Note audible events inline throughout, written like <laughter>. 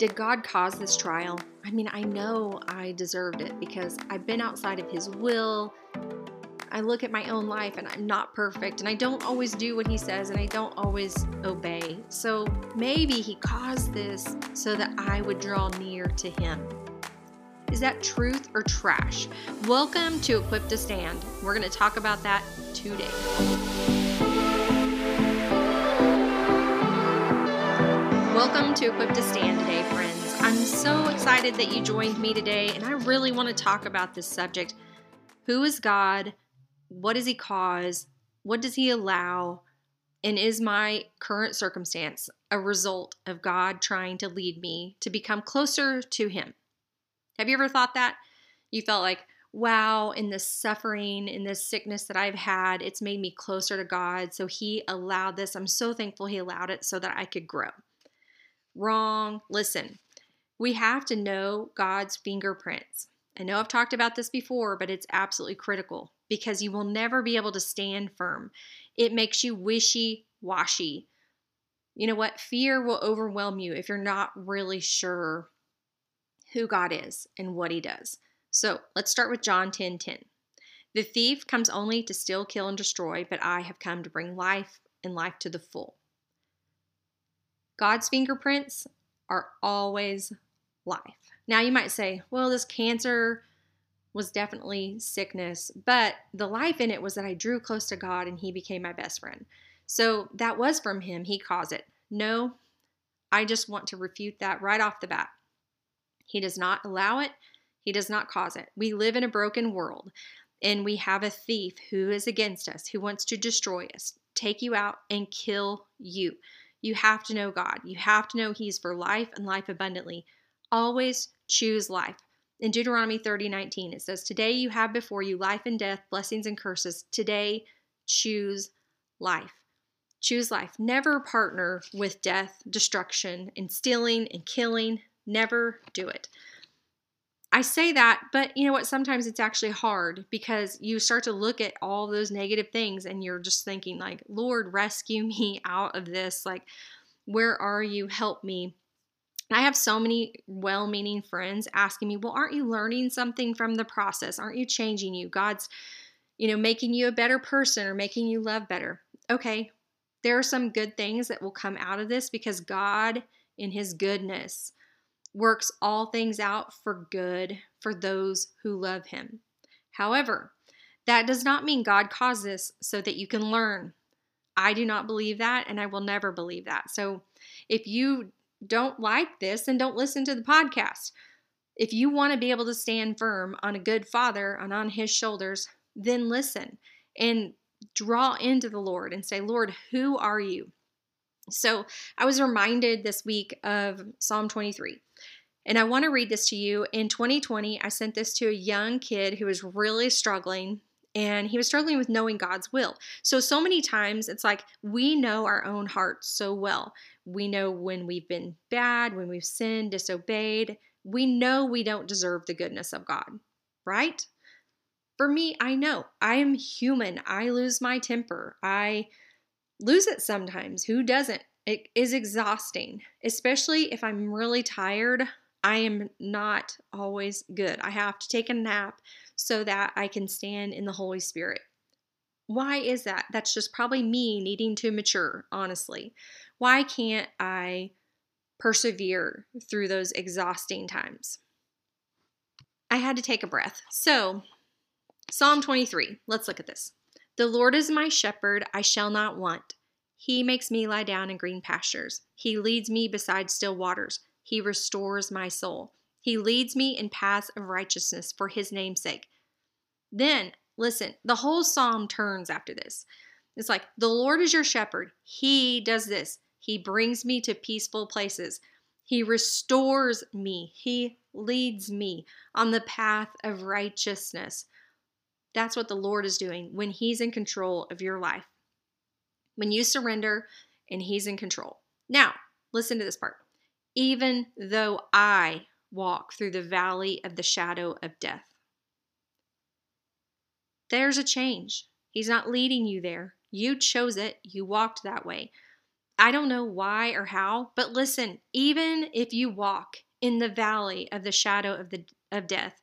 Did God cause this trial? I mean, I know I deserved it because I've been outside of His will. I look at my own life and I'm not perfect and I don't always do what He says and I don't always obey. So maybe He caused this so that I would draw near to Him. Is that truth or trash? Welcome to Equipped to Stand. We're going to talk about that today. Welcome to Equipped to Stand today, friends. I'm so excited that you joined me today, and I really want to talk about this subject. Who is God? What does He cause? What does He allow? And is my current circumstance a result of God trying to lead me to become closer to Him? Have you ever thought that? You felt like, wow, in this suffering, in this sickness that I've had, it's made me closer to God. So He allowed this. I'm so thankful He allowed it so that I could grow. Wrong. Listen, we have to know God's fingerprints. I know I've talked about this before, but it's absolutely critical because you will never be able to stand firm. It makes you wishy washy. You know what? Fear will overwhelm you if you're not really sure who God is and what he does. So let's start with John 10 10. The thief comes only to steal, kill, and destroy, but I have come to bring life and life to the full. God's fingerprints are always life. Now, you might say, well, this cancer was definitely sickness, but the life in it was that I drew close to God and He became my best friend. So that was from Him. He caused it. No, I just want to refute that right off the bat. He does not allow it, He does not cause it. We live in a broken world, and we have a thief who is against us, who wants to destroy us, take you out, and kill you. You have to know God. You have to know He's for life and life abundantly. Always choose life. In Deuteronomy 30 19, it says, Today you have before you life and death, blessings and curses. Today, choose life. Choose life. Never partner with death, destruction, and stealing and killing. Never do it. I say that, but you know what? Sometimes it's actually hard because you start to look at all those negative things and you're just thinking, like, Lord, rescue <laughs> me out of this. Like, where are you? Help me. I have so many well meaning friends asking me, well, aren't you learning something from the process? Aren't you changing you? God's, you know, making you a better person or making you love better. Okay, there are some good things that will come out of this because God, in His goodness, works all things out for good for those who love him. However, that does not mean God caused this so that you can learn. I do not believe that, and I will never believe that. So if you don't like this, then don't listen to the podcast. If you want to be able to stand firm on a good father and on his shoulders, then listen and draw into the Lord and say, Lord, who are you? So I was reminded this week of Psalm 23. And I want to read this to you. In 2020, I sent this to a young kid who was really struggling and he was struggling with knowing God's will. So, so many times it's like we know our own hearts so well. We know when we've been bad, when we've sinned, disobeyed. We know we don't deserve the goodness of God, right? For me, I know I am human. I lose my temper. I lose it sometimes. Who doesn't? It is exhausting, especially if I'm really tired. I am not always good. I have to take a nap so that I can stand in the Holy Spirit. Why is that? That's just probably me needing to mature, honestly. Why can't I persevere through those exhausting times? I had to take a breath. So, Psalm 23, let's look at this. The Lord is my shepherd, I shall not want. He makes me lie down in green pastures. He leads me beside still waters. He restores my soul. He leads me in paths of righteousness for his name's sake. Then, listen, the whole psalm turns after this. It's like, the Lord is your shepherd. He does this. He brings me to peaceful places. He restores me. He leads me on the path of righteousness. That's what the Lord is doing when He's in control of your life. When you surrender and He's in control. Now, listen to this part even though I walk through the valley of the shadow of death. There's a change. He's not leading you there. You chose it, you walked that way. I don't know why or how, but listen, even if you walk in the valley of the shadow of the of death,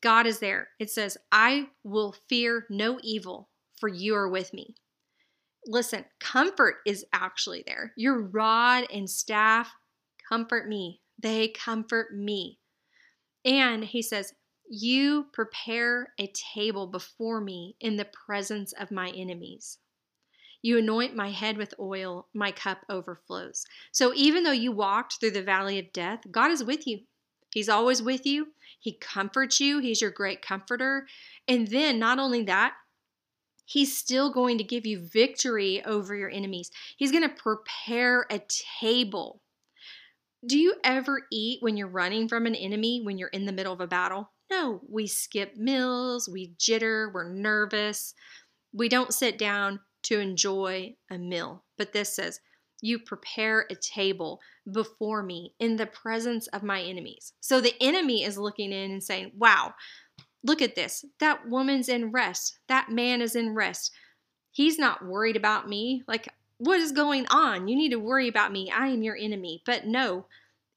God is there. It says, "I will fear no evil, for you are with me." Listen, comfort is actually there. Your rod and staff comfort me. They comfort me. And he says, You prepare a table before me in the presence of my enemies. You anoint my head with oil, my cup overflows. So even though you walked through the valley of death, God is with you. He's always with you. He comforts you. He's your great comforter. And then, not only that, He's still going to give you victory over your enemies. He's going to prepare a table. Do you ever eat when you're running from an enemy when you're in the middle of a battle? No, we skip meals, we jitter, we're nervous. We don't sit down to enjoy a meal. But this says, You prepare a table before me in the presence of my enemies. So the enemy is looking in and saying, Wow, look at this. That woman's in rest. That man is in rest. He's not worried about me. Like, what is going on? You need to worry about me. I am your enemy. But no,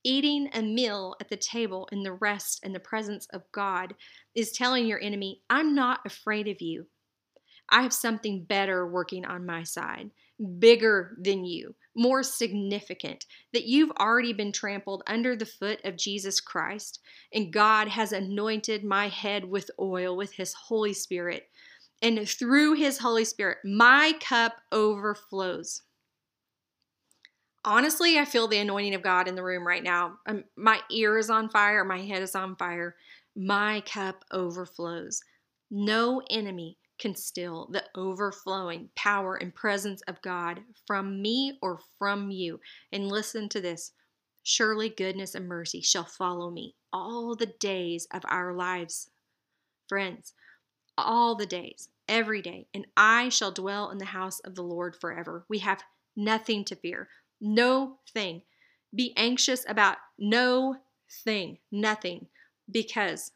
eating a meal at the table in the rest and the presence of God is telling your enemy, I'm not afraid of you. I have something better working on my side, bigger than you, more significant, that you've already been trampled under the foot of Jesus Christ, and God has anointed my head with oil with His Holy Spirit. And through His Holy Spirit, my cup overflows. Honestly, I feel the anointing of God in the room right now. Um, my ear is on fire, my head is on fire. My cup overflows. No enemy can still the overflowing power and presence of God from me or from you. And listen to this surely goodness and mercy shall follow me all the days of our lives. Friends, all the days, every day, and I shall dwell in the house of the Lord forever. We have nothing to fear, no thing. Be anxious about no thing, nothing, because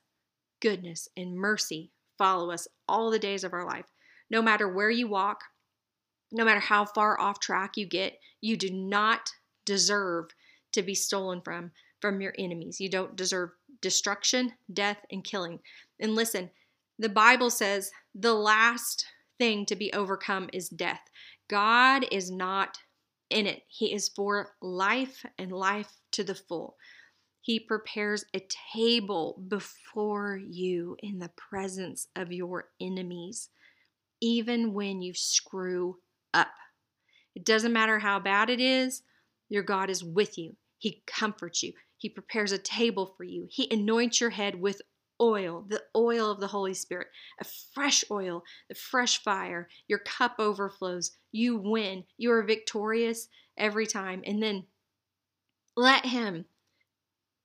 goodness and mercy follow us all the days of our life. No matter where you walk, no matter how far off track you get, you do not deserve to be stolen from from your enemies. You don't deserve destruction, death, and killing. And listen, the Bible says the last thing to be overcome is death. God is not in it, He is for life and life to the full. He prepares a table before you in the presence of your enemies, even when you screw up. It doesn't matter how bad it is, your God is with you. He comforts you. He prepares a table for you. He anoints your head with oil, the oil of the Holy Spirit, a fresh oil, the fresh fire. Your cup overflows. You win. You are victorious every time. And then let Him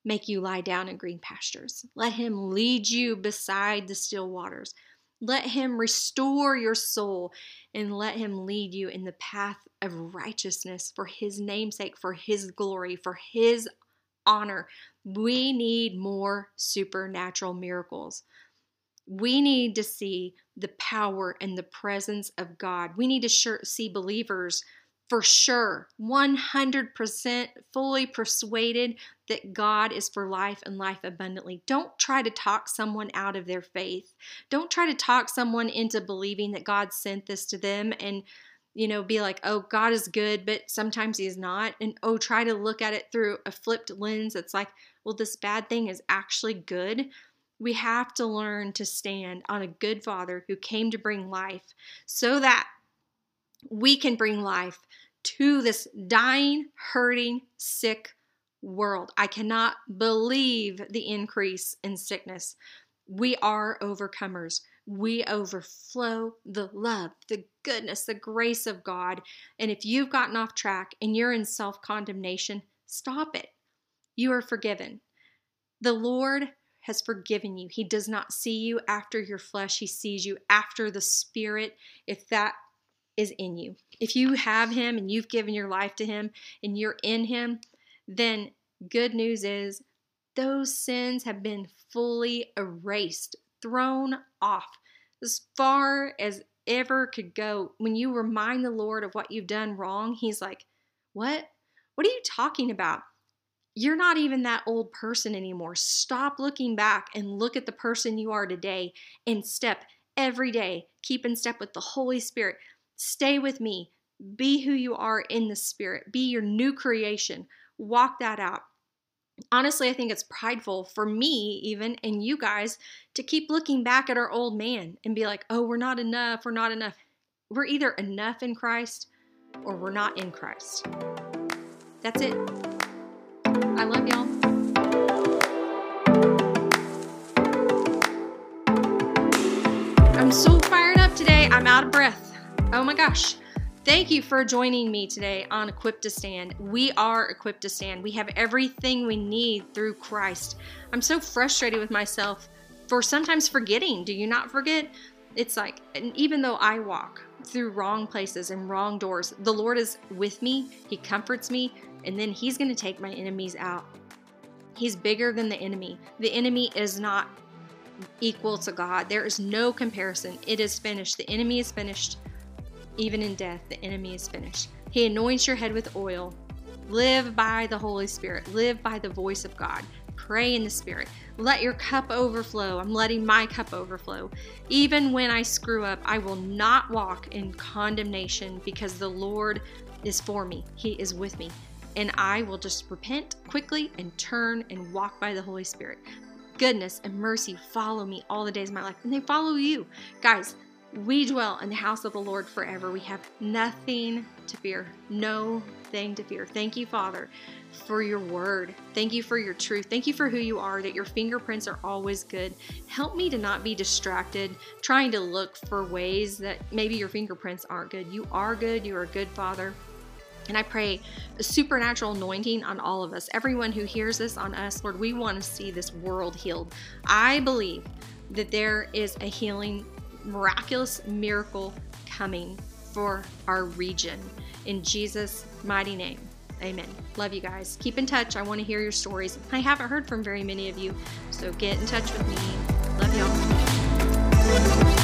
make you lie down in green pastures. Let him lead you beside the still waters. Let him restore your soul and let him lead you in the path of righteousness for his namesake, for his glory, for his honor. We need more supernatural miracles. We need to see the power and the presence of God. We need to see believers for sure, 100% fully persuaded that God is for life and life abundantly. Don't try to talk someone out of their faith. Don't try to talk someone into believing that God sent this to them and you know, be like, oh, God is good, but sometimes He is not. And oh, try to look at it through a flipped lens. It's like, well, this bad thing is actually good. We have to learn to stand on a good Father who came to bring life so that we can bring life to this dying, hurting, sick world. I cannot believe the increase in sickness. We are overcomers. We overflow the love, the goodness, the grace of God. And if you've gotten off track and you're in self condemnation, stop it. You are forgiven. The Lord has forgiven you. He does not see you after your flesh, He sees you after the Spirit. If that is in you. If you have Him and you've given your life to Him and you're in Him, then good news is those sins have been fully erased, thrown off as far as ever could go. When you remind the Lord of what you've done wrong, He's like, What? What are you talking about? You're not even that old person anymore. Stop looking back and look at the person you are today and step every day. Keep in step with the Holy Spirit. Stay with me. Be who you are in the Spirit. Be your new creation. Walk that out. Honestly, I think it's prideful for me, even, and you guys, to keep looking back at our old man and be like, oh, we're not enough. We're not enough. We're either enough in Christ or we're not in Christ. That's it. I love y'all. I'm so fired up today. I'm out of breath. Oh my gosh. Thank you for joining me today on Equipped to Stand. We are equipped to stand. We have everything we need through Christ. I'm so frustrated with myself for sometimes forgetting. Do you not forget? It's like, and even though I walk through wrong places and wrong doors, the Lord is with me. He comforts me, and then He's going to take my enemies out. He's bigger than the enemy. The enemy is not equal to God. There is no comparison. It is finished. The enemy is finished. Even in death, the enemy is finished. He anoints your head with oil. Live by the Holy Spirit. Live by the voice of God. Pray in the Spirit. Let your cup overflow. I'm letting my cup overflow. Even when I screw up, I will not walk in condemnation because the Lord is for me. He is with me and I will just repent quickly and turn and walk by the Holy Spirit. Goodness and mercy follow me all the days of my life, and they follow you. Guys, we dwell in the house of the Lord forever. We have nothing to fear, no thing to fear. Thank you, Father, for your word. Thank you for your truth. Thank you for who you are, that your fingerprints are always good. Help me to not be distracted, trying to look for ways that maybe your fingerprints aren't good. You are good. You are a good Father. And I pray a supernatural anointing on all of us. Everyone who hears this on us, Lord, we want to see this world healed. I believe that there is a healing, miraculous miracle coming for our region. In Jesus' mighty name. Amen. Love you guys. Keep in touch. I want to hear your stories. I haven't heard from very many of you, so get in touch with me. Love y'all.